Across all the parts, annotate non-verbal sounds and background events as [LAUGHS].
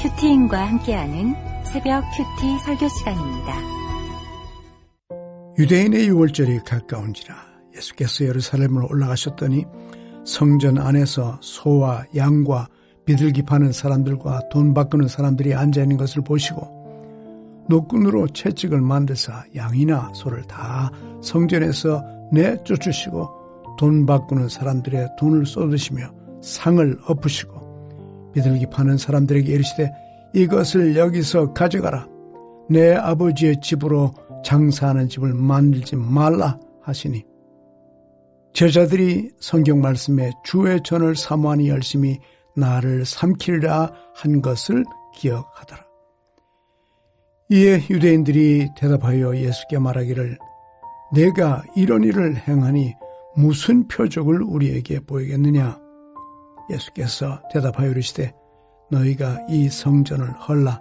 큐티인과 함께하는 새벽 큐티 설교 시간입니다. 유대인의 유월절이 가까운지라 예수께서 예루살렘으로 올라가셨더니 성전 안에서 소와 양과 비둘기 파는 사람들과 돈 바꾸는 사람들이 앉아 있는 것을 보시고 노끈으로 채찍을 만드사 양이나 소를 다 성전에서 내쫓으시고 돈 바꾸는 사람들의 돈을 쏟으시며 상을 엎으시고 비둘기 파는 사람들에게 이르시되 이것을 여기서 가져가라 내 아버지의 집으로 장사하는 집을 만들지 말라 하시니 제자들이 성경 말씀에 주의 전을 사모하니 열심히 나를 삼키리라 한 것을 기억하더라. 이에 유대인들이 대답하여 예수께 말하기를 내가 이런 일을 행하니 무슨 표적을 우리에게 보이겠느냐? 예수께서 대답하여 이르시되 너희가 이 성전을 헐라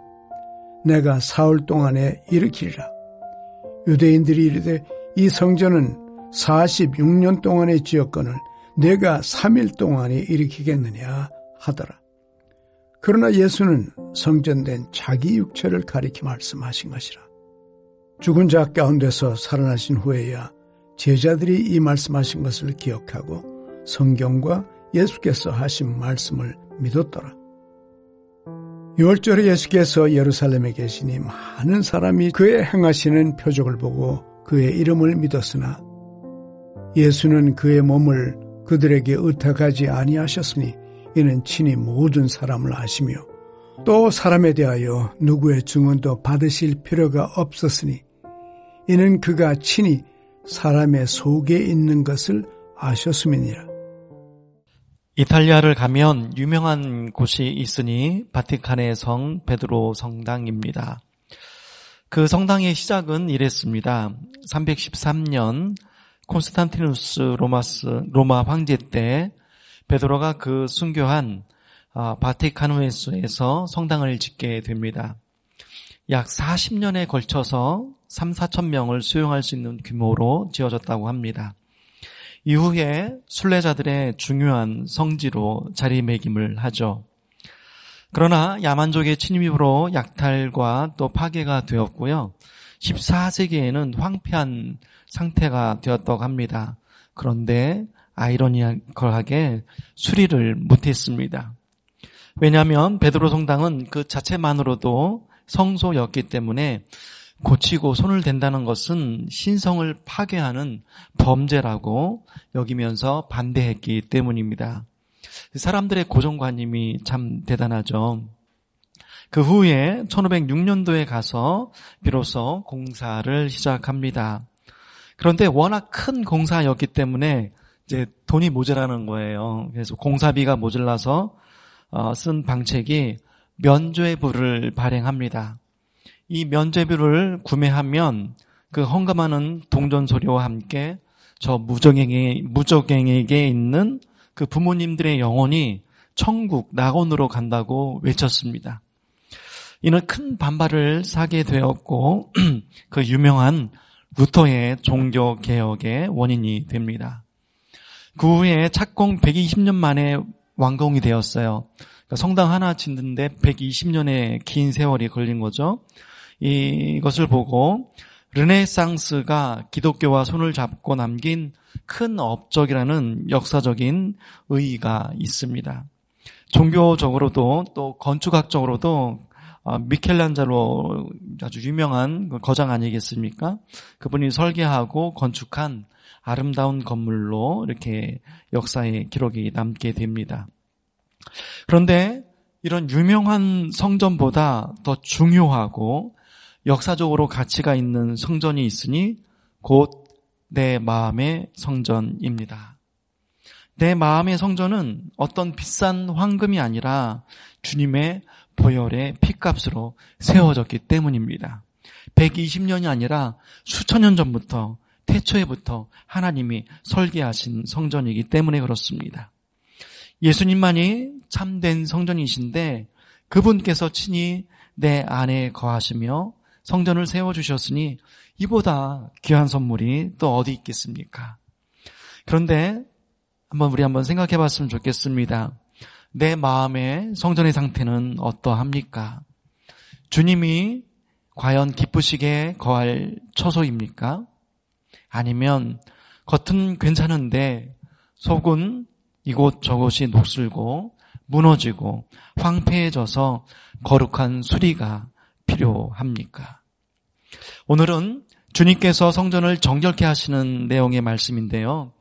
내가 사흘 동안에 일으키리라. 유대인들이 이르되 이 성전은 46년 동안의 지역권을 내가 3일 동안에 일으키겠느냐 하더라. 그러나 예수는 성전된 자기 육체를 가리켜 말씀하신 것이라. 죽은 자 가운데서 살아나신 후에야 제자들이 이 말씀하신 것을 기억하고 성경과 예수께서 하신 말씀을 믿었더라. 6월절에 예수께서 예루살렘에 계시니 많은 사람이 그의 행하시는 표적을 보고 그의 이름을 믿었으나 예수는 그의 몸을 그들에게 의탁하지 아니하셨으니 이는 친히 모든 사람을 아시며 또 사람에 대하여 누구의 증언도 받으실 필요가 없었으니 이는 그가 친히 사람의 속에 있는 것을 아셨음이니라. 이탈리아를 가면 유명한 곳이 있으니 바티칸의 성 베드로 성당입니다. 그 성당의 시작은 이랬습니다. 313년 콘스탄티누스 로마스 로마 황제 때 베드로가 그 순교한 아, 바티카누에스에서 성당을 짓게 됩니다. 약 40년에 걸쳐서 3, 4천 명을 수용할 수 있는 규모로 지어졌다고 합니다. 이후에 순례자들의 중요한 성지로 자리매김을 하죠. 그러나 야만족의 침입으로 약탈과 또 파괴가 되었고요. 14세기에는 황폐한 상태가 되었다고 합니다. 그런데 아이러니컬하게 수리를 못했습니다. 왜냐하면 베드로 성당은 그 자체만으로도 성소였기 때문에 고치고 손을 댄다는 것은 신성을 파괴하는 범죄라고 여기면서 반대했기 때문입니다. 사람들의 고정관념이 참 대단하죠. 그 후에 1506년도에 가서 비로소 공사를 시작합니다. 그런데 워낙 큰 공사였기 때문에 이제 돈이 모자라는 거예요. 그래서 공사비가 모자라서 어, 쓴 방책이 면죄부를 발행합니다. 이 면죄부를 구매하면 그 헝감하는 동전 소리와 함께 저 무적행에 무적행에게 있는 그 부모님들의 영혼이 천국 낙원으로 간다고 외쳤습니다. 이는 큰 반발을 사게 되었고 [CLEARS THROAT] 그 유명한 루터의 종교 개혁의 원인이 됩니다. 그 후에 착공 120년 만에 완공이 되었어요. 그러니까 성당 하나 짓는데 120년의 긴 세월이 걸린 거죠. 이것을 보고 르네상스가 기독교와 손을 잡고 남긴 큰 업적이라는 역사적인 의의가 있습니다. 종교적으로도 또 건축학적으로도 어, 미켈란젤로 아주 유명한 그 거장 아니겠습니까? 그분이 설계하고 건축한 아름다운 건물로 이렇게 역사의 기록이 남게 됩니다. 그런데 이런 유명한 성전보다 더 중요하고 역사적으로 가치가 있는 성전이 있으니 곧 내 마음의 성전입니다. 내 마음의 성전은 어떤 비싼 황금이 아니라 주님의 보혈의 피값으로 세워졌기 때문입니다. 120년이 아니라 수천 년 전부터 태초에부터 하나님이 설계하신 성전이기 때문에 그렇습니다. 예수님만이 참된 성전이신데 그분께서 친히 내 안에 거하시며 성전을 세워주셨으니 이보다 귀한 선물이 또 어디 있겠습니까? 그런데 한번 우리 한번 생각해 봤으면 좋겠습니다. 내 마음의 성전의 상태는 어떠합니까? 주님이 과연 기쁘시게 거할 처소입니까? 아니면 겉은 괜찮은데 속은 이곳저곳이 녹슬고 무너지고 황폐해져서 거룩한 수리가 필요합니까? 오늘은 주님께서 성전을 정결케 하시는 내용의 말씀인데요.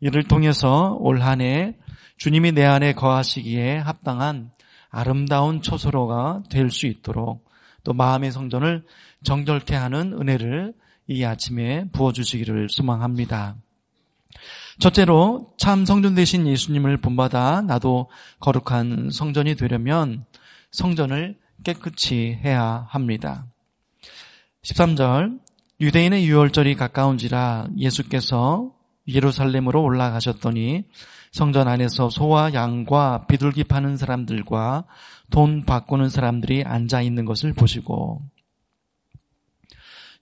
이를 통해서 올 한 해 주님이 내 안에 거하시기에 합당한 아름다운 초소로가 될 수 있도록 또 마음의 성전을 정결케 하는 은혜를 이 아침에 부어주시기를 소망합니다. 첫째로 참 성전 되신 예수님을 본받아 나도 거룩한 성전이 되려면 성전을 깨끗이 해야 합니다. 13절 유대인의 유월절이 가까운지라 예수께서 예루살렘으로 올라가셨더니 성전 안에서 소와 양과 비둘기 파는 사람들과 돈 바꾸는 사람들이 앉아 있는 것을 보시고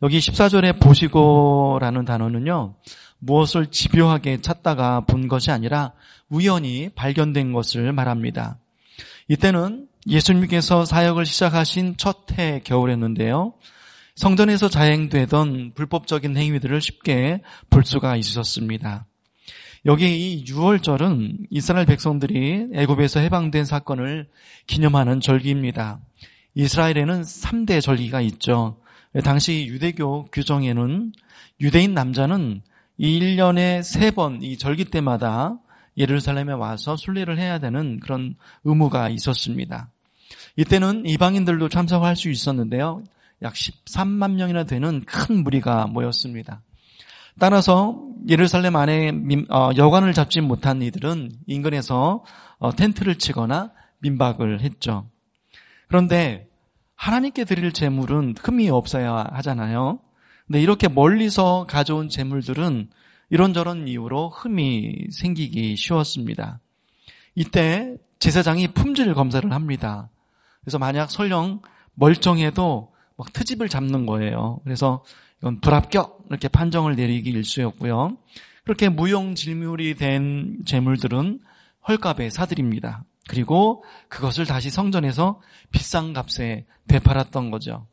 여기 14절에 보시고라는 단어는요. 무엇을 집요하게 찾다가 본 것이 아니라 우연히 발견된 것을 말합니다. 이때는 예수님께서 사역을 시작하신 첫 해 겨울이었는데요. 성전에서 자행되던 불법적인 행위들을 쉽게 볼 수가 있었습니다. 여기 이 6월절은 이스라엘 백성들이 애굽에서 해방된 사건을 기념하는 절기입니다. 이스라엘에는 3대 절기가 있죠. 당시 유대교 규정에는 유대인 남자는 1년에 3번 이 절기 때마다 예루살렘에 와서 순례를 해야 되는 그런 의무가 있었습니다. 이때는 이방인들도 참석할 수 있었는데요. 약 13만 명이나 되는 큰 무리가 모였습니다. 따라서 예루살렘 안에 어, 여관을 잡지 못한 이들은 인근에서 어, 텐트를 치거나 민박을 했죠. 그런데 하나님께 드릴 재물은 흠이 없어야 하잖아요. 근데 이렇게 멀리서 가져온 재물들은 이런저런 이유로 흠이 생기기 쉬웠습니다. 이때 제사장이 품질 검사를 합니다. 그래서 만약 설령 멀쩡해도 막 트집을 잡는 거예요. 그래서 이건 불합격 이렇게 판정을 내리기 일쑤였고요. 그렇게 무용질물이 된 재물들은 헐값에 사드립니다. 그리고 그것을 다시 성전에서 비싼 값에 되팔았던 거죠.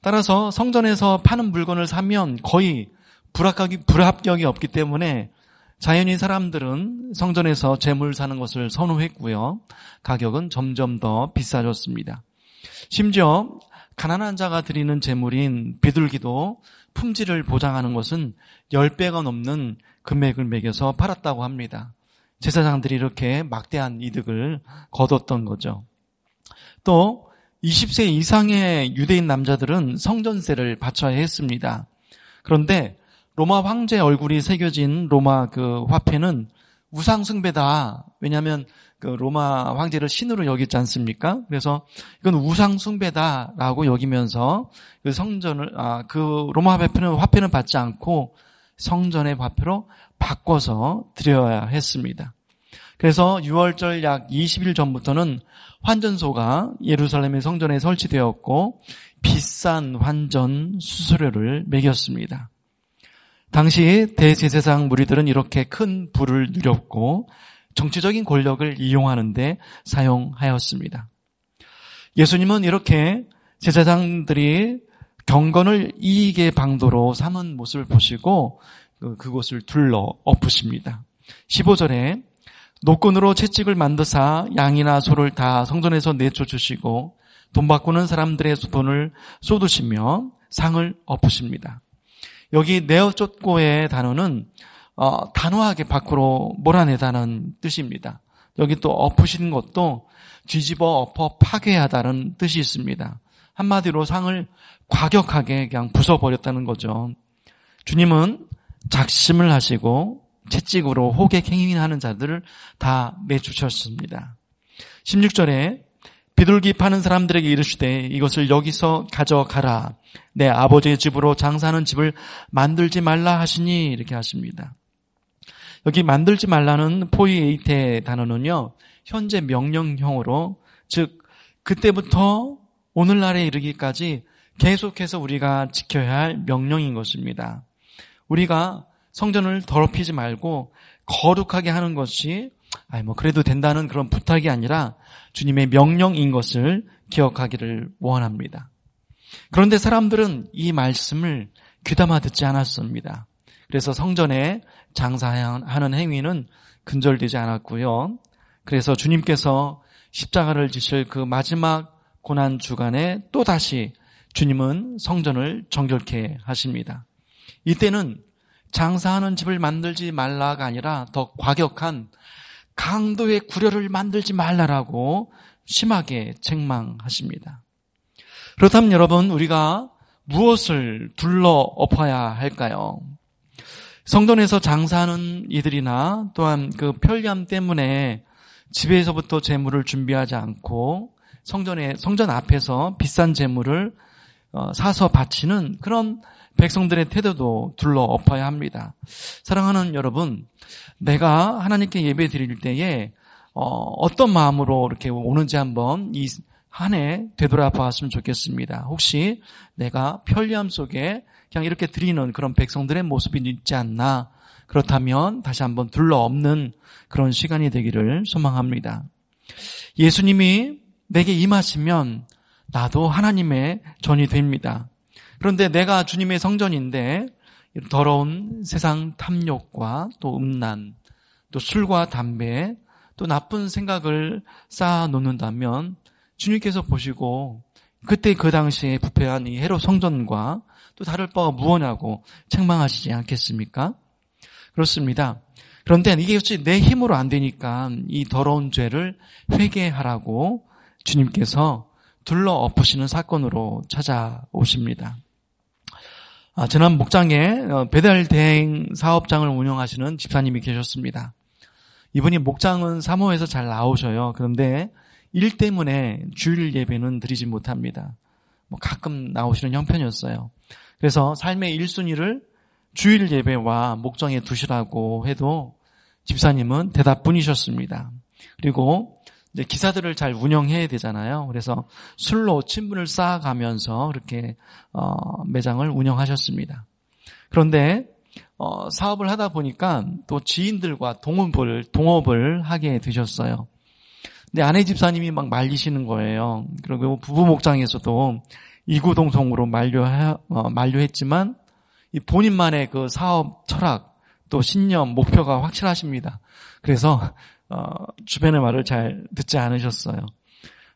따라서 성전에서 파는 물건을 사면 거의 불합격이, 불합격이 없기 때문에 자연히 사람들은 성전에서 재물 사는 것을 선호했고요. 가격은 점점 더 비싸졌습니다. 심지어 가난한 자가 드리는 재물인 비둘기도 품질을 보장하는 것은 10배가 넘는 금액을 매겨서 팔았다고 합니다. 제사장들이 이렇게 막대한 이득을 거뒀던 거죠. 또 20세 이상의 유대인 남자들은 성전세를 바쳐야 했습니다. 그런데 로마 황제 얼굴이 새겨진 로마 그 화폐는 우상숭배다. 왜냐하면 그 로마 황제를 신으로 여기지 않습니까? 그래서 이건 우상 숭배다라고 여기면서 그 성전을 아 그 로마 화폐는 화폐는 받지 않고 성전의 화폐로 바꿔서 드려야 했습니다. 그래서 6월절 약 20일 전부터는 환전소가 예루살렘의 성전에 설치되었고 비싼 환전 수수료를 매겼습니다. 당시 대제사장 무리들은 이렇게 큰 부를 누렸고 정치적인 권력을 이용하는데 사용하였습니다. 예수님은 이렇게 제사장들이 경건을 이익의 방도로 삼은 모습을 보시고 그, 그곳을 둘러 엎으십니다. 15절에 노끈으로 채찍을 만드사 양이나 소를 다 성전에서 내쫓으시고 돈 바꾸는 사람들의 돈을 쏟으시며 상을 엎으십니다. 여기 내어쫓고의 단어는 어, 단호하게 밖으로 몰아내다는 뜻입니다. 여기 또 엎으시는 것도 뒤집어 엎어 파괴하다는 뜻이 있습니다. 한마디로 상을 과격하게 그냥 부숴버렸다는 거죠. 주님은 작심을 하시고 채찍으로 호객 행위하는 자들을 다 내주셨습니다. 16절에 비둘기 파는 사람들에게 이르시되 이것을 여기서 가져가라. 내 아버지의 집으로 장사하는 집을 만들지 말라 하시니 이렇게 하십니다. 여기 만들지 말라는 포이에이테 단어는요. 현재 명령형으로 즉 그때부터 오늘날에 이르기까지 계속해서 우리가 지켜야 할 명령인 것입니다. 우리가 성전을 더럽히지 말고 거룩하게 하는 것이 아니 뭐 그래도 된다는 그런 부탁이 아니라 주님의 명령인 것을 기억하기를 원합니다. 그런데 사람들은 이 말씀을 귀담아 듣지 않았습니다. 그래서 성전에 장사하는 행위는 근절되지 않았고요. 그래서 주님께서 십자가를 지실 그 마지막 고난 주간에 또 다시 주님은 성전을 정결케 하십니다. 이때는 장사하는 집을 만들지 말라가 아니라 더 과격한 강도의 구려를 만들지 말라라고 심하게 책망하십니다. 그렇다면 여러분, 우리가 무엇을 둘러 엎어야 할까요? 성전에서 장사하는 이들이나 또한 그 편리함 때문에 집에서부터 재물을 준비하지 않고 성전에 성전 앞에서 비싼 재물을 어, 사서 바치는 그런 백성들의 태도도 둘러 엎어야 합니다. 사랑하는 여러분, 내가 하나님께 예배 드릴 때에 어, 떤 마음으로 이렇게 오는지 한번 이 한 해 되돌아봤으면 좋겠습니다. 혹시 내가 편리함 속에 그냥 이렇게 드리는 그런 백성들의 모습이 있지 않나 그렇다면 다시 한번 둘러엎는 그런 시간이 되기를 소망합니다. 예수님이 내게 임하시면 나도 하나님의 전이 됩니다. 그런데 내가 주님의 성전인데 더러운 세상 탐욕과 또 음란, 또 술과 담배, 또 나쁜 생각을 쌓아 놓는다면 주님께서 보시고 그때 그 당시에 부패한 이 헤롯 성전과 또 다를 바가 무엇냐고 책망하시지 않겠습니까? 그렇습니다. 그런데 이게 역시 내 힘으로 안 되니까 이 더러운 죄를 회개하라고 주님께서 둘러 엎으시는 사건으로 찾아오십니다. 아, 지난 목장에 어, 배달 대행 사업장을 운영하시는 집사님이 계셨습니다. 이분이 목장은 사모에서 잘 나오셔요. 그런데 일 때문에 주일 예배는 드리지 못합니다. 뭐 가끔 나오시는 형편이었어요. 그래서 삶의 1순위를 주일 예배와 목장에 두시라고 해도 집사님은 대답뿐이셨습니다. 그리고 이제 기사들을 잘 운영해야 되잖아요. 그래서 술로 친분을 쌓아가면서 그렇게 어, 매장을 운영하셨습니다. 그런데 어, 사업을 하다 보니까 또 지인들과 동업을 동업을 하게 되셨어요. 근데 아내 집사님이 막 말리시는 거예요. 그리고 부부 목장에서도 이구동성으로 만료 어, 만료했지만 이 본인만의 그 사업 철학 또 신념 목표가 확실하십니다. 그래서 어, 주변의 말을 잘 듣지 않으셨어요.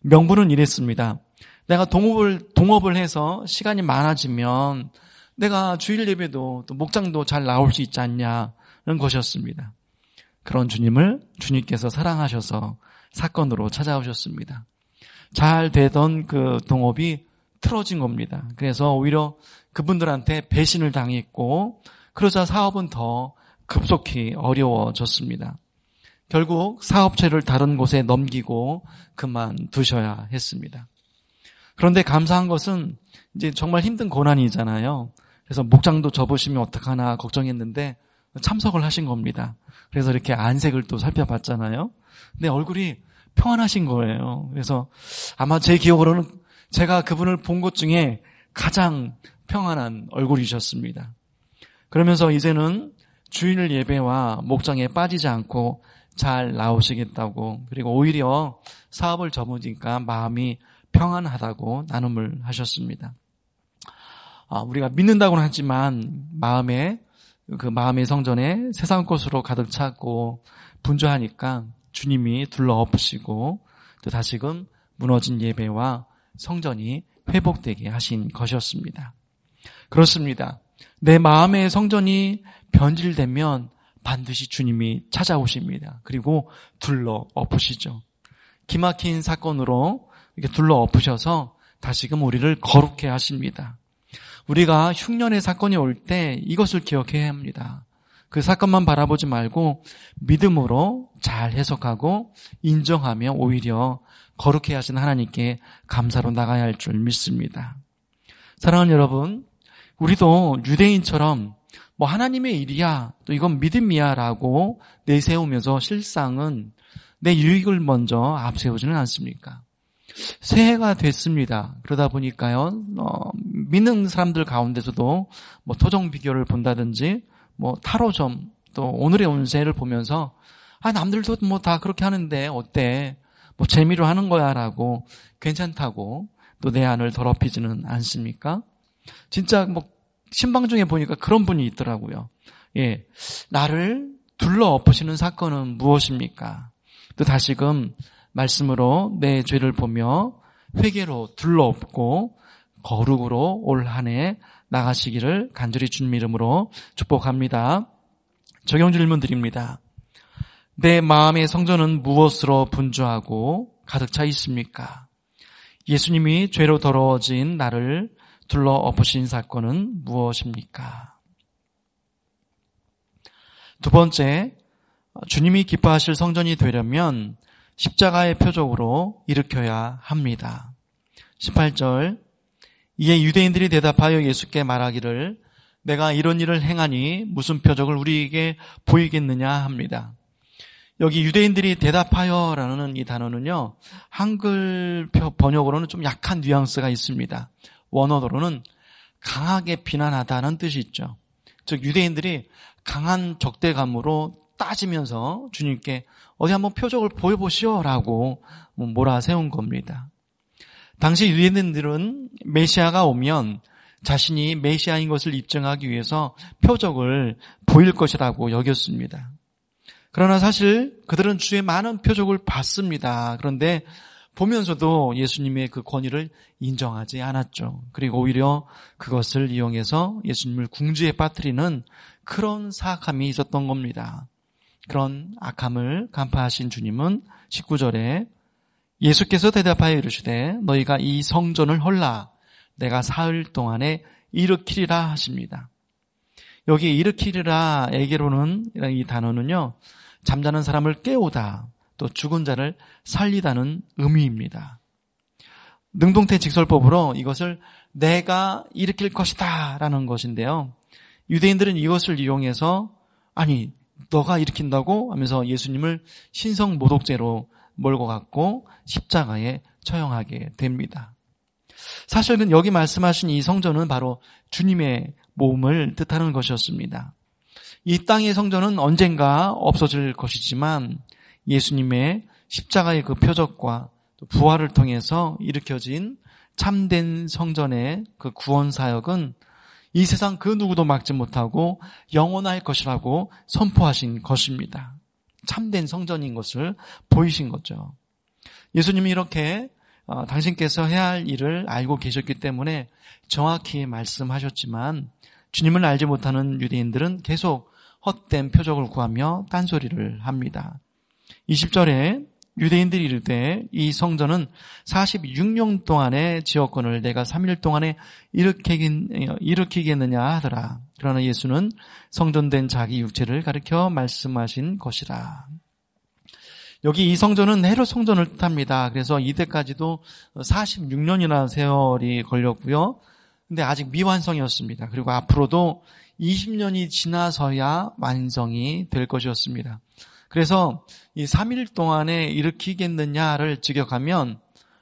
명분은 이랬습니다. 내가 동업을 동업을 해서 시간이 많아지면 내가 주일 예배도 또 목장도 잘 나올 수 있지 않냐는 것이었습니다. 그런 주님을 주님께서 사랑하셔서 사건으로 찾아오셨습니다. 잘 되던 그 동업이 틀어진 겁니다. 그래서 오히려 그분들한테 배신을 당했고 그러자 사업은 더 급속히 어려워졌습니다. 결국 사업체를 다른 곳에 넘기고 그만두셔야 했습니다. 그런데 감사한 것은 이제 정말 힘든 고난이잖아요. 그래서 목장도 접으시면 어떡하나 걱정했는데 참석을 하신 겁니다. 그래서 이렇게 안색을 또 살펴봤잖아요. 근데 얼굴이 평안하신 거예요. 그래서 아마 제 기억으로는 제가 그분을 본 것 중에 가장 평안한 얼굴이셨습니다. 그러면서 이제는 주일 예배와 목장에 빠지지 않고 잘 나오시겠다고 그리고 오히려 사업을 접으니까 마음이 평안하다고 나눔을 하셨습니다. 아, 우리가 믿는다고는 하지만 마음에 그 마음의 성전에 세상 것으로 가득 찼고 분주하니까 주님이 둘러엎으시고 또 다시금 무너진 예배와 성전이 회복되게 하신 것이었습니다. 그렇습니다. 내 마음의 성전이 변질되면 반드시 주님이 찾아오십니다. 그리고 둘러 엎으시죠. 기막힌 사건으로 이렇게 둘러 엎으셔서 다시금 우리를 거룩해 하십니다. 우리가 흉년의 사건이 올 때 이것을 기억해야 합니다. 그 사건만 바라보지 말고 믿음으로 잘 해석하고 인정하며 오히려 거룩해 하신 하나님께 감사로 나가야 할 줄 믿습니다. 사랑하는 여러분, 우리도 유대인처럼 뭐 하나님의 일이야, 또 이건 믿음이야 라고 내세우면서 실상은 내 유익을 먼저 앞세우지는 않습니까? 새해가 됐습니다. 그러다 보니까요, 어, 믿는 사람들 가운데서도 뭐 토종 비교를 본다든지, 뭐 타로점, 또 오늘의 운세를 보면서 아, 남들도 뭐 다 그렇게 하는데 어때? 뭐 재미로 하는 거야 라고 괜찮다고 또 내 안을 더럽히지는 않습니까? 진짜 뭐 신방 중에 보니까 그런 분이 있더라고요. 예. 나를 둘러 엎으시는 사건은 무엇입니까? 또 다시금 말씀으로 내 죄를 보며 회개로 둘러 엎고 거룩으로 올 한 해 나가시기를 간절히 주님 이름으로 축복합니다. 적용 질문 드립니다. 내 마음의 성전은 무엇으로 분주하고 가득 차 있습니까? 예수님이 죄로 더러워진 나를 둘러 엎으신 사건은 무엇입니까? 두 번째, 주님이 기뻐하실 성전이 되려면 십자가의 표적으로 일으켜야 합니다. 18절, 이에 유대인들이 대답하여 예수께 말하기를 내가 이런 일을 행하니 무슨 표적을 우리에게 보이겠느냐 합니다. 여기 유대인들이 대답하여라는 이 단어는요, 한글 번역으로는 좀 약한 뉘앙스가 있습니다. 원어로는 강하게 비난하다는 뜻이 있죠. 즉, 유대인들이 강한 적대감으로 따지면서 주님께 어디 한번 표적을 보여보시오라고 몰아세운 겁니다. 당시 유대인들은 메시아가 오면 자신이 메시아인 것을 입증하기 위해서 표적을 보일 것이라고 여겼습니다. 그러나 사실 그들은 주의 많은 표적을 봤습니다. 그런데 보면서도 예수님의 그 권위를 인정하지 않았죠. 그리고 오히려 그것을 이용해서 예수님을 궁지에 빠뜨리는 그런 사악함이 있었던 겁니다. 그런 악함을 간파하신 주님은 19절에 예수께서 대답하여 이르시되 너희가 이 성전을 헐라 내가 사흘 동안에 일으키리라 하십니다. 여기 일으키리라 에게로는 이 단어는요 잠자는 사람을 깨우다 또 죽은 자를 살리다는 의미입니다. 능동태 직설법으로 이것을 내가 일으킬 것이다 라는 것인데요. 유대인들은 이것을 이용해서 아니 너가 일으킨다고 하면서 예수님을 신성 모독죄로 몰고 갔고 십자가에 처형하게 됩니다. 사실은 여기 말씀하신 이 성전은 바로 주님의 몸을 뜻하는 것이었습니다. 이 땅의 성전은 언젠가 없어질 것이지만 예수님의 십자가의 그 표적과 부활을 통해서 일으켜진 참된 성전의 그 구원 사역은 이 세상 그 누구도 막지 못하고 영원할 것이라고 선포하신 것입니다. 참된 성전인 것을 보이신 거죠. 예수님이 이렇게 어, 당신께서 해야 할 일을 알고 계셨기 때문에 정확히 말씀하셨지만 주님을 알지 못하는 유대인들은 계속 헛된 표적을 구하며 딴소리를 합니다. 20절에 유대인들이 이르되 이 성전은 46년 동안의 지역권을 내가 3일 동안에 일으키겠느냐 하더라. 그러나 예수는 성전된 자기 육체를 가리켜 말씀하신 것이라. 여기 이 성전은 헤롯 성전을 뜻합니다. 그래서 이때까지도 46년이나 세월이 걸렸고요. 근데 아직 미완성이었습니다. 그리고 앞으로도 20년이 지나서야 완성이 될 것이었습니다. 그래서 이 3일 동안에 일으키겠느냐를 직역하면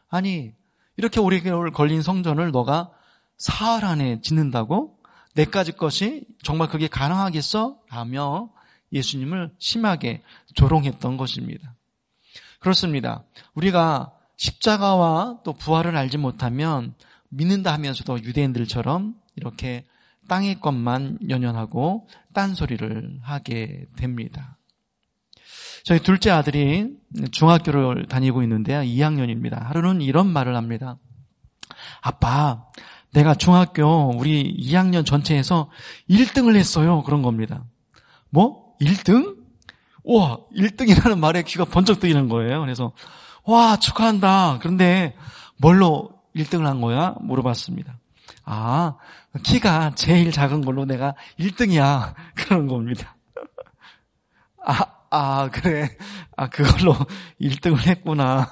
아니 이렇게 오래 걸린 성전을 너가 사흘 안에 짓는다고? 내까지 것이 정말 그게 가능하겠어? 라며 예수님을 심하게 조롱했던 것입니다. 그렇습니다. 우리가 십자가와 또 부활을 알지 못하면 믿는다 하면서도 유대인들처럼 이렇게 땅의 것만 연연하고 딴소리를 하게 됩니다. 저희 둘째 아들이 중학교를 다니고 있는데요. 2학년입니다. 하루는 이런 말을 합니다. 아빠, 내가 중학교 우리 2학년 전체에서 1등을 했어요. 그런 겁니다. 뭐? 1등? 와, 1등이라는 말에 귀가 번쩍 뜨이는 거예요. 그래서, 와, 축하한다. 그런데 뭘로 1등을 한 거야? 물어봤습니다. 아, 키가 제일 작은 걸로 내가 1등이야. [LAUGHS] 그런 겁니다. 아, 아, 그래. 아, 그걸로 [LAUGHS] 1등을 했구나.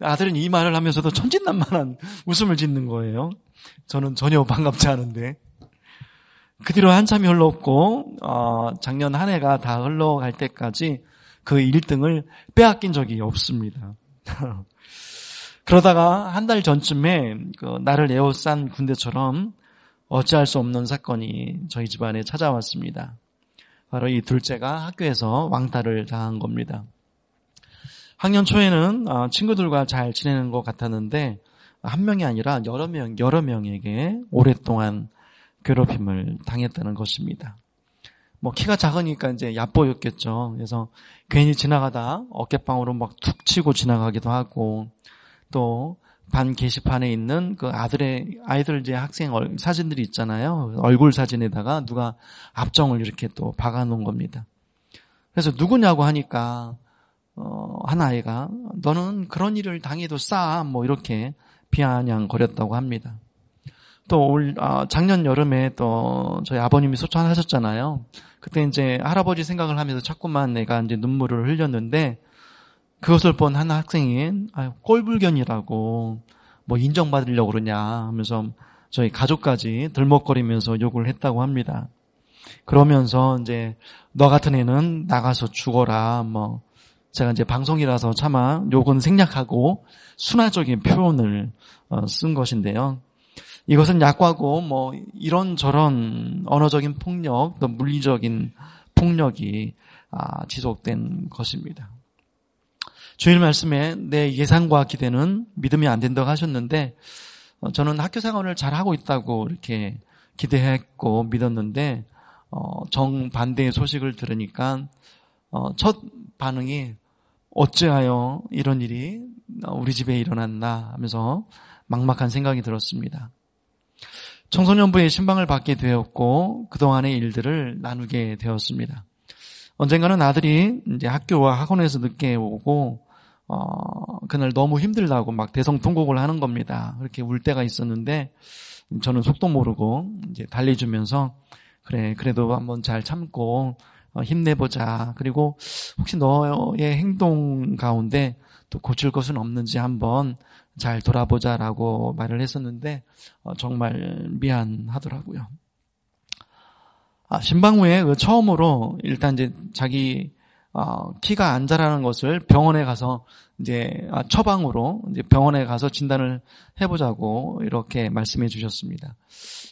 아들은 이 말을 하면서도 천진난만한 웃음을 짓는 거예요. 저는 전혀 반갑지 않은데. 그 뒤로 한참이 흘렀고, 어, 작년 한 해가 다 흘러갈 때까지 그 1등을 빼앗긴 적이 없습니다. [LAUGHS] 그러다가 한 달 전쯤에 그 나를 에워싼 군대처럼 어찌할 수 없는 사건이 저희 집안에 찾아왔습니다. 바로 이 둘째가 학교에서 왕따를 당한 겁니다. 학년 초에는 어, 친구들과 잘 지내는 것 같았는데 한 명이 아니라 여러 명 여러 명에게 오랫동안 괴롭힘을 당했다는 것입니다. 뭐 키가 작으니까 이제 얕보였겠죠. 그래서 괜히 지나가다 어깨빵으로 막 툭 치고 지나가기도 하고 또 반 게시판에 있는 그 아들의 아이들 이제 학생 사진들이 있잖아요. 얼굴 사진에다가 누가 앞정을 이렇게 또 박아 놓은 겁니다. 그래서 누구냐고 하니까 어, 한 아이가 너는 그런 일을 당해도 싸 뭐 이렇게 비아냥거렸다고 합니다. 또 올, 아, 작년 여름에 또 저희 아버님이 소천하셨잖아요. 그때 이제 할아버지 생각을 하면서 자꾸만 내가 이제 눈물을 흘렸는데 그것을 본 한 학생이 아, 꼴불견이라고 뭐 인정받으려고 그러냐 하면서 저희 가족까지 들먹거리면서 욕을 했다고 합니다. 그러면서 이제 너 같은 애는 나가서 죽어라 뭐 제가 이제 방송이라서 차마 욕은 생략하고 순화적인 표현을 어, 쓴 것인데요. 이것은 약과고 뭐 이런저런 언어적인 폭력, 또 물리적인 폭력이 아, 지속된 것입니다. 주일 말씀에 내 예상과 기대는 믿음이 안 된다고 하셨는데 어, 저는 학교 생활을 잘 하고 있다고 이렇게 기대했고 믿었는데 어, 정 반대의 소식을 들으니까 어, 첫 반응이 어찌하여 이런 일이 우리 집에 일어났나 하면서 막막한 생각이 들었습니다. 청소년부의 신방을 받게 되었고 그동안의 일들을 나누게 되었습니다. 언젠가는 아들이 이제 학교와 학원에서 늦게 오고 어, 그날 너무 힘들다고 막 대성통곡을 하는 겁니다. 그렇게 울 때가 있었는데 저는 속도 모르고 이제 달래주면서 그래 그래도 한번 잘 참고 어, 힘내보자. 그리고 혹시 너의 행동 가운데 또 고칠 것은 없는지 한번 잘 돌아보자라고 말을 했었는데 어, 정말 미안하더라고요. 아, 신방 후에 그 처음으로 일단 이제 자기 어, 키가 안 자라는 것을 병원에 가서 이제 아, 처방으로 이제 병원에 가서 진단을 해보자고 이렇게 말씀해 주셨습니다.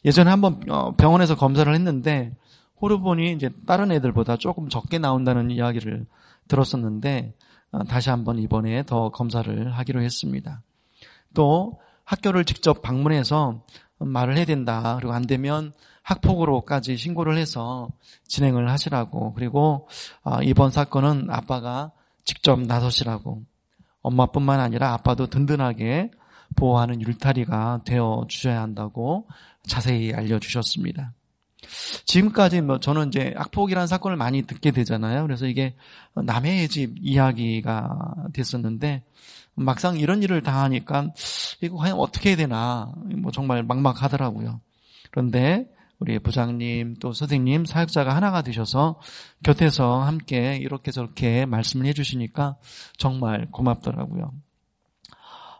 예전에 한번 어, 병원에서 검사를 했는데 호르몬이 이제 다른 애들보다 조금 적게 나온다는 이야기를 들었었는데 어, 다시 한번 이번에 더 검사를 하기로 했습니다. 또 학교를 직접 방문해서 말을 해야 된다. 그리고 안 되면 학폭으로까지 신고를 해서 진행을 하시라고. 그리고 어, 이번 사건은 아빠가 직접 나서시라고. 엄마뿐만 아니라 아빠도 든든하게 보호하는 율타리가 되어 주셔야 한다고 자세히 알려주셨습니다. 지금까지 뭐 저는 이제 악폭이라는 사건을 많이 듣게 되잖아요. 그래서 이게 남의 집 이야기가 됐었는데 막상 이런 일을 당하니까 이거 과연 어떻게 해야 되나 뭐 정말 막막하더라고요. 그런데 우리 부장님 또 선생님 사역자가 하나가 되셔서 곁에서 함께 이렇게 저렇게 말씀을 해주시니까 정말 고맙더라고요.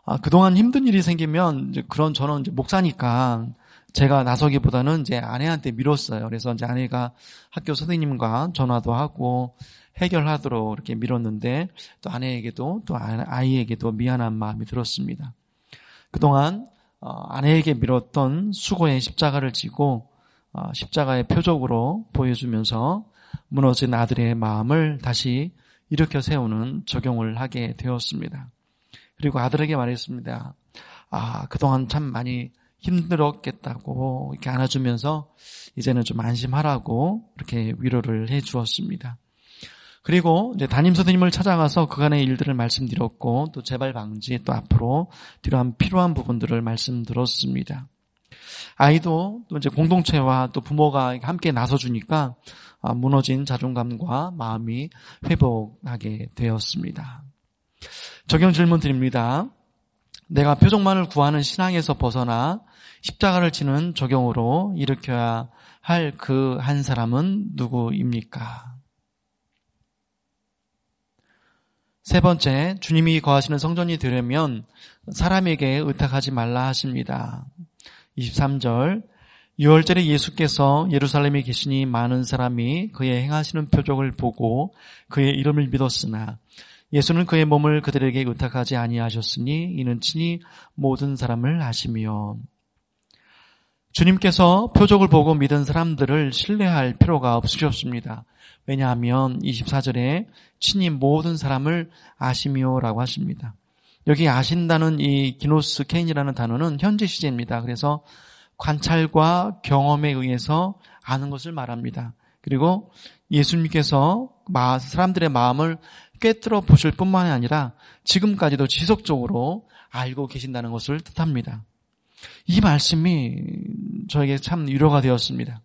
아, 그동안 힘든 일이 생기면 그런 저는 목사니까 제가 나서기보다는 이제 아내한테 미뤘어요. 그래서 이제 아내가 학교 선생님과 전화도 하고 해결하도록 이렇게 미뤘는데 또 아내에게도 또 아이에게도 미안한 마음이 들었습니다. 그동안 어, 아내에게 미뤘던 수고의 십자가를 지고 어, 십자가의 표적으로 보여주면서 무너진 아들의 마음을 다시 일으켜 세우는 적용을 하게 되었습니다. 그리고 아들에게 말했습니다. 아, 그동안 참 많이 힘들었겠다고 이렇게 안아주면서 이제는 좀 안심하라고 이렇게 위로를 해 주었습니다. 그리고 이제 담임 선생님을 찾아가서 그간의 일들을 말씀드렸고 또 재발 방지 또 앞으로 필요한 필요한 부분들을 말씀드렸습니다. 아이도 또 이제 공동체와 또 부모가 함께 나서주니까 아, 무너진 자존감과 마음이 회복하게 되었습니다. 적용 질문 드립니다. 내가 표적만을 구하는 신앙에서 벗어나 십자가를 지는 적용으로 일으켜야 할 그 한 사람은 누구입니까? 세 번째, 주님이 거하시는 성전이 되려면 사람에게 의탁하지 말라 하십니다. 23절, 6월절에 예수께서 예루살렘에 계시니 많은 사람이 그의 행하시는 표적을 보고 그의 이름을 믿었으나 예수는 그의 몸을 그들에게 의탁하지 아니하셨으니 이는 친히 모든 사람을 아시며 주님께서 표적을 보고 믿은 사람들을 신뢰할 필요가 없으셨습니다. 왜냐하면 24절에 친히 모든 사람을 아시미오라고 하십니다. 여기 아신다는 이 기노스 케인이라는 단어는 현재 시제입니다. 그래서 관찰과 경험에 의해서 아는 것을 말합니다. 그리고 예수님께서 사람들의 마음을 꿰뚫어 보실 뿐만 이 아니라 지금까지도 지속적으로 알고 계신다는 것을 뜻합니다. 이 말씀이 저에게 참 위로가 되었습니다.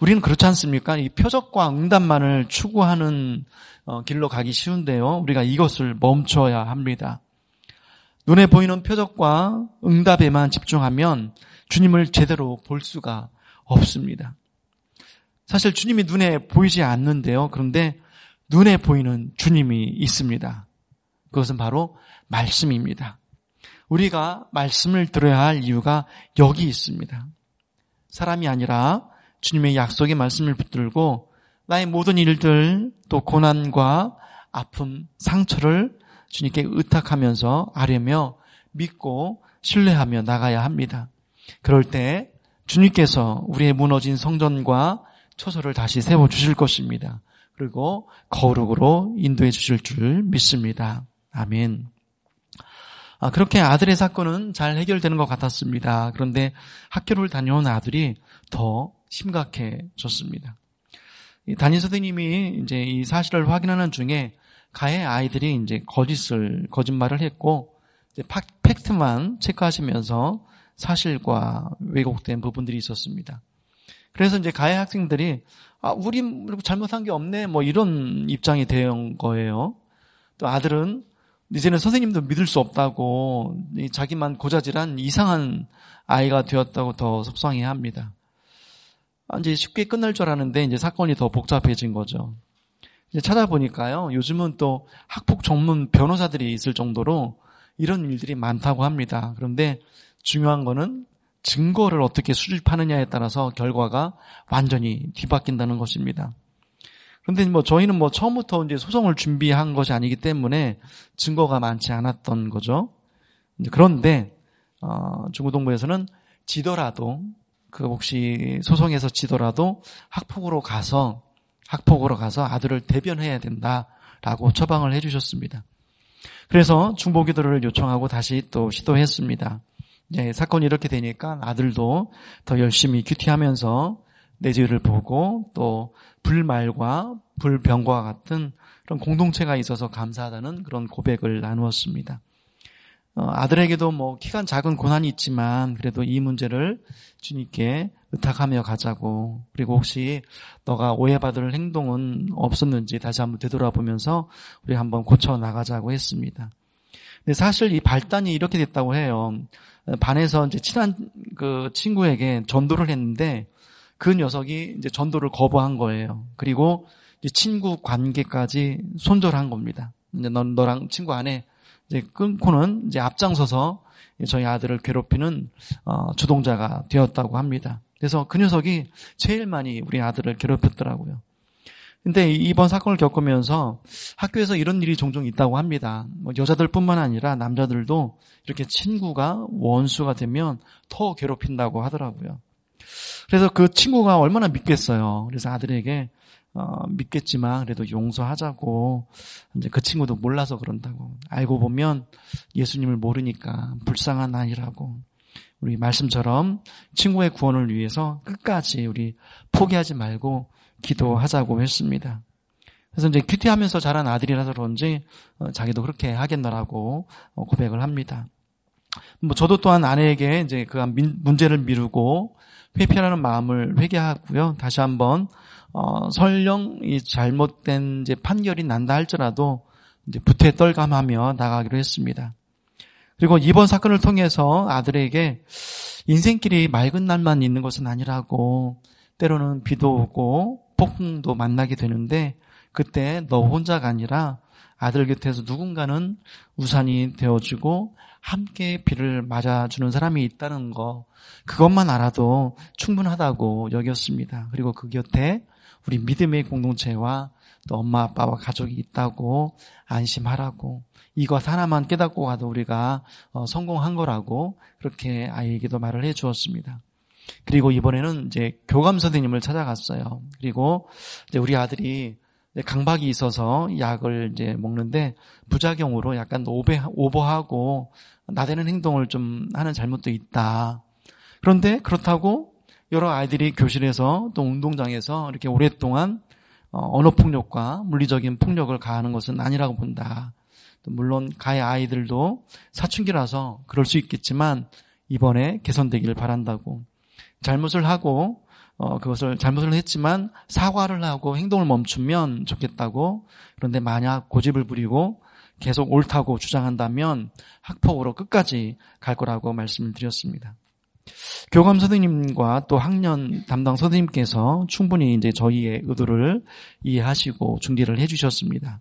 우리는 그렇지 않습니까? 이 표적과 응답만을 추구하는 어, 길로 가기 쉬운데요. 우리가 이것을 멈춰야 합니다. 눈에 보이는 표적과 응답에만 집중하면 주님을 제대로 볼 수가 없습니다. 사실 주님이 눈에 보이지 않는데요. 그런데 눈에 보이는 주님이 있습니다. 그것은 바로 말씀입니다. 우리가 말씀을 들어야 할 이유가 여기 있습니다. 사람이 아니라 주님의 약속의 말씀을 붙들고 나의 모든 일들 또 고난과 아픔, 상처를 주님께 의탁하면서 아뢰며 믿고 신뢰하며 나가야 합니다. 그럴 때 주님께서 우리의 무너진 성전과 처소를 다시 세워 주실 것입니다. 그리고 거룩으로 인도해 주실 줄 믿습니다. 아멘. 아, 그렇게 아들의 사건은 잘 해결되는 것 같았습니다. 그런데 학교를 다녀온 아들이 더 심각해졌습니다. 담임 선생님이 이제 이 사실을 확인하는 중에 가해 아이들이 이제 거짓을 거짓말을 했고 이제 팩트만 체크하시면서 사실과 왜곡된 부분들이 있었습니다. 그래서 이제 가해 학생들이 아, 우리 잘못한 게 없네 뭐 이런 입장이 된 거예요. 또 아들은 이제는 선생님도 믿을 수 없다고 자기만 고자질한 이상한 아이가 되었다고 더 속상해 합니다. 아, 이제 쉽게 끝날 줄 알았는데 이제 사건이 더 복잡해진 거죠. 이제 찾아보니까요. 요즘은 또 학폭 전문 변호사들이 있을 정도로 이런 일들이 많다고 합니다. 그런데 중요한 거는 증거를 어떻게 수집하느냐에 따라서 결과가 완전히 뒤바뀐다는 것입니다. 그런데 뭐 저희는 뭐 처음부터 이제 소송을 준비한 것이 아니기 때문에 증거가 많지 않았던 거죠. 그런데 어, 중고동부에서는 지더라도 그 혹시 소송에서 지더라도 학폭으로 가서 학폭으로 가서 아들을 대변해야 된다라고 처방을 해주셨습니다. 그래서 중보기도를 요청하고 다시 또 시도했습니다. 네, 사건이 이렇게 되니까 아들도 더 열심히 큐티하면서 내 죄를 보고 또 불말과 불병과 같은 그런 공동체가 있어서 감사하다는 그런 고백을 나누었습니다. 어, 아들에게도 뭐 키가 작은 고난이 있지만 그래도 이 문제를 주님께 의탁하며 가자고 그리고 혹시 너가 오해받을 행동은 없었는지 다시 한번 되돌아보면서 우리 한번 고쳐 나가자고 했습니다. 근데 사실 이 발단이 이렇게 됐다고 해요. 반에서 이제 친한 그 친구에게 전도를 했는데 그 녀석이 이제 전도를 거부한 거예요. 그리고 친구 관계까지 손절한 겁니다. 이제 너, 너랑 친구 안에 이제 끊고는 이제 앞장서서 저희 아들을 괴롭히는 어, 주동자가 되었다고 합니다. 그래서 그 녀석이 제일 많이 우리 아들을 괴롭혔더라고요. 근데 이번 사건을 겪으면서 학교에서 이런 일이 종종 있다고 합니다. 뭐 여자들뿐만 아니라 남자들도 이렇게 친구가 원수가 되면 더 괴롭힌다고 하더라고요. 그래서 그 친구가 얼마나 믿겠어요. 그래서 아들에게 어, 믿겠지만 그래도 용서하자고 이제 그 친구도 몰라서 그런다고 알고 보면 예수님을 모르니까 불쌍한 아이라고 우리 말씀처럼 친구의 구원을 위해서 끝까지 우리 포기하지 말고 기도하자고 했습니다. 그래서 이제 큐티하면서 자란 아들이라서 그런지 어, 자기도 그렇게 하겠노라고 어, 고백을 합니다. 뭐 저도 또한 아내에게 이제 그 문제를 미루고 회피하는 마음을 회개하고요. 다시 한번 어, 설령 이 잘못된 이제 판결이 난다 할지라도 이제 부태 떨감하며 나가기로 했습니다. 그리고 이번 사건을 통해서 아들에게 인생길이 맑은 날만 있는 것은 아니라고 때로는 비도 오고 폭풍도 만나게 되는데 그때 너 혼자가 아니라 아들 곁에서 누군가는 우산이 되어주고 함께 비를 맞아주는 사람이 있다는 거 그것만 알아도 충분하다고 여겼습니다. 그리고 그 곁에 우리 믿음의 공동체와 또 엄마 아빠와 가족이 있다고 안심하라고 이것 하나만 깨닫고 가도 우리가 어, 성공한 거라고 그렇게 아이에게도 말을 해 주었습니다. 그리고 이번에는 이제 교감 선생님을 찾아갔어요. 그리고 이제 우리 아들이 강박이 있어서 약을 이제 먹는데 부작용으로 약간 오버, 오버하고 나대는 행동을 좀 하는 잘못도 있다. 그런데 그렇다고 여러 아이들이 교실에서 또 운동장에서 이렇게 오랫동안 어, 언어 폭력과 물리적인 폭력을 가하는 것은 아니라고 본다. 물론 가해 아이들도 사춘기라서 그럴 수 있겠지만 이번에 개선되기를 바란다고 잘못을 하고 어, 그것을 잘못을 했지만 사과를 하고 행동을 멈추면 좋겠다고 그런데 만약 고집을 부리고 계속 옳다고 주장한다면 학폭으로 끝까지 갈 거라고 말씀을 드렸습니다. 교감 선생님과 또 학년 담당 선생님께서 충분히 이제 저희의 의도를 이해하시고 중재를 해주셨습니다.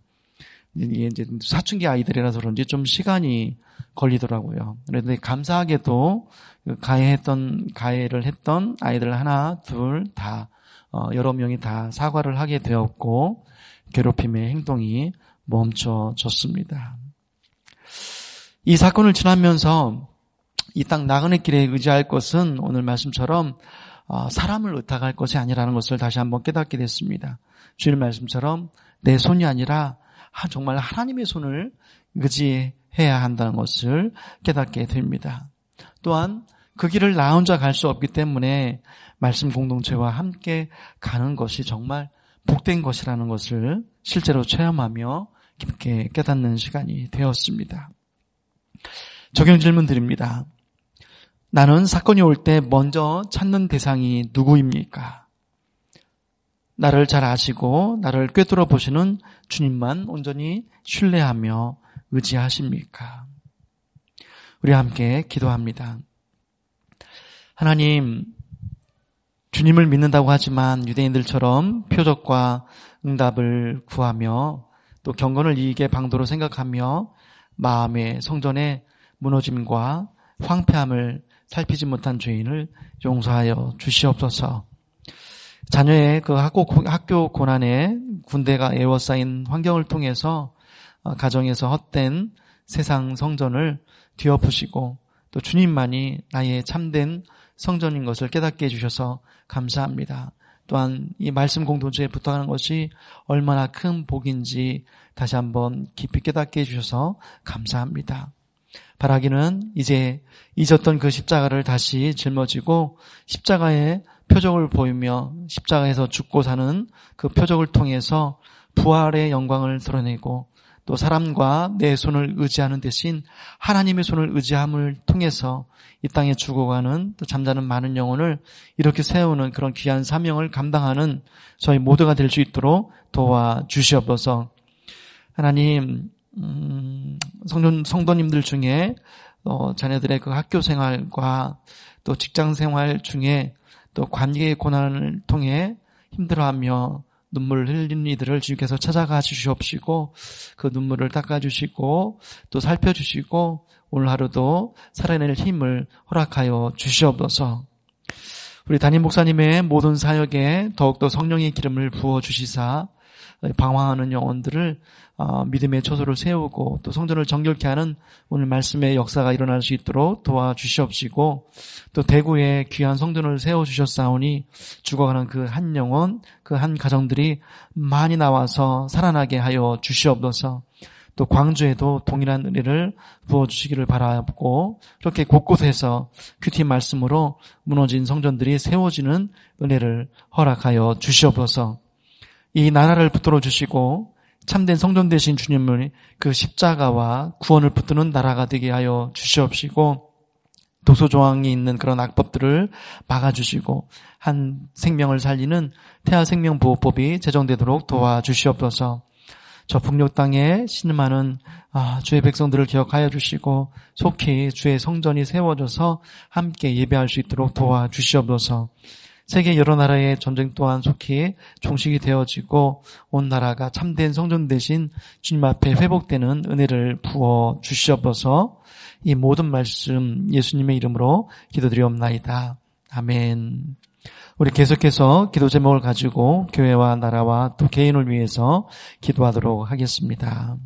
이게 이제 사춘기 아이들이라서 그런지 좀 시간이 걸리더라고요. 그런데 감사하게도 그 가해했던 가해를 했던 아이들 하나, 둘, 다 어, 여러 명이 다 사과를 하게 되었고 괴롭힘의 행동이 멈춰졌습니다. 이 사건을 지나면서 이 땅 나그네 길에 의지할 것은 오늘 말씀처럼 어, 사람을 의탁할 것이 아니라는 것을 다시 한번 깨닫게 됐습니다. 주일 말씀처럼 내 손이 아니라 정말 하나님의 손을 의지해야 한다는 것을 깨닫게 됩니다. 또한 그 길을 나 혼자 갈 수 없기 때문에 말씀 공동체와 함께 가는 것이 정말 복된 것이라는 것을 실제로 체험하며 깊게 깨닫는 시간이 되었습니다. 적용 질문 드립니다. 나는 사건이 올 때 먼저 찾는 대상이 누구입니까? 나를 잘 아시고 나를 꿰뚫어 보시는 주님만 온전히 신뢰하며 의지하십니까? 우리 함께 기도합니다. 하나님, 주님을 믿는다고 하지만 유대인들처럼 표적과 응답을 구하며 또 경건을 이익의 방도로 생각하며 마음의 성전의 무너짐과 황폐함을 살피지 못한 죄인을 용서하여 주시옵소서. 자녀의 그 학교, 학교 고난에 군대가 애워싸인 환경을 통해서 어, 가정에서 헛된 세상 성전을 뒤엎으시고 또 주님만이 나의 참된 성전인 것을 깨닫게 해주셔서 감사합니다. 또한 이 말씀 공동체에 부탁하는 것이 얼마나 큰 복인지 다시 한번 깊이 깨닫게 해주셔서 감사합니다. 바라기는 이제 잊었던 그 십자가를 다시 짊어지고 십자가의 표적을 보이며 십자가에서 죽고 사는 그 표적을 통해서 부활의 영광을 드러내고 또 사람과 내 손을 의지하는 대신 하나님의 손을 의지함을 통해서 이 땅에 죽어가는 또 잠자는 많은 영혼을 이렇게 세우는 그런 귀한 사명을 감당하는 저희 모두가 될 수 있도록 도와 주시옵소서. 하나님 음, 성도, 성도님들 중에 어, 자녀들의 그 학교 생활과 또 직장 생활 중에 또 관계의 고난을 통해 힘들어하며 눈물을 흘린 이들을 주께서 찾아가 주시옵시고 그 눈물을 닦아주시고 또 살펴주시고 오늘 하루도 살아낼 힘을 허락하여 주시옵소서. 우리 담임 목사님의 모든 사역에 더욱더 성령의 기름을 부어 주시사 방황하는 영혼들을 어, 믿음의 초소를 세우고 또 성전을 정결케 하는 오늘 말씀의 역사가 일어날 수 있도록 도와주시옵시고 또 대구에 귀한 성전을 세워 주셨사오니 죽어가는 그 한 영혼 그 한 가정들이 많이 나와서 살아나게 하여 주시옵소서. 또 광주에도 동일한 은혜를 부어주시기를 바라고 그렇게 곳곳에서 큐티 말씀으로 무너진 성전들이 세워지는 은혜를 허락하여 주시옵소서 이 나라를 붙들어 주시고 참된 성전 되신 주님을 그 십자가와 구원을 붙드는 나라가 되게 하여 주시옵시고 독소 조항이 있는 그런 악법들을 막아주시고 한 생명을 살리는 태아 생명 보호법이 제정되도록 도와주시옵소서. 저 북녘 땅에 신음하는 아, 주의 백성들을 기억하여 주시고 속히 주의 성전이 세워져서 함께 예배할 수 있도록 도와주시옵소서. 세계 여러 나라의 전쟁 또한 속히 종식이 되어지고 온 나라가 참된 성전 대신 주님 앞에 회복되는 은혜를 부어 주시옵소서 이 모든 말씀 예수님의 이름으로 기도드리옵나이다. 아멘. 우리 계속해서 기도 제목을 가지고 교회와 나라와 또 개인을 위해서 기도하도록 하겠습니다.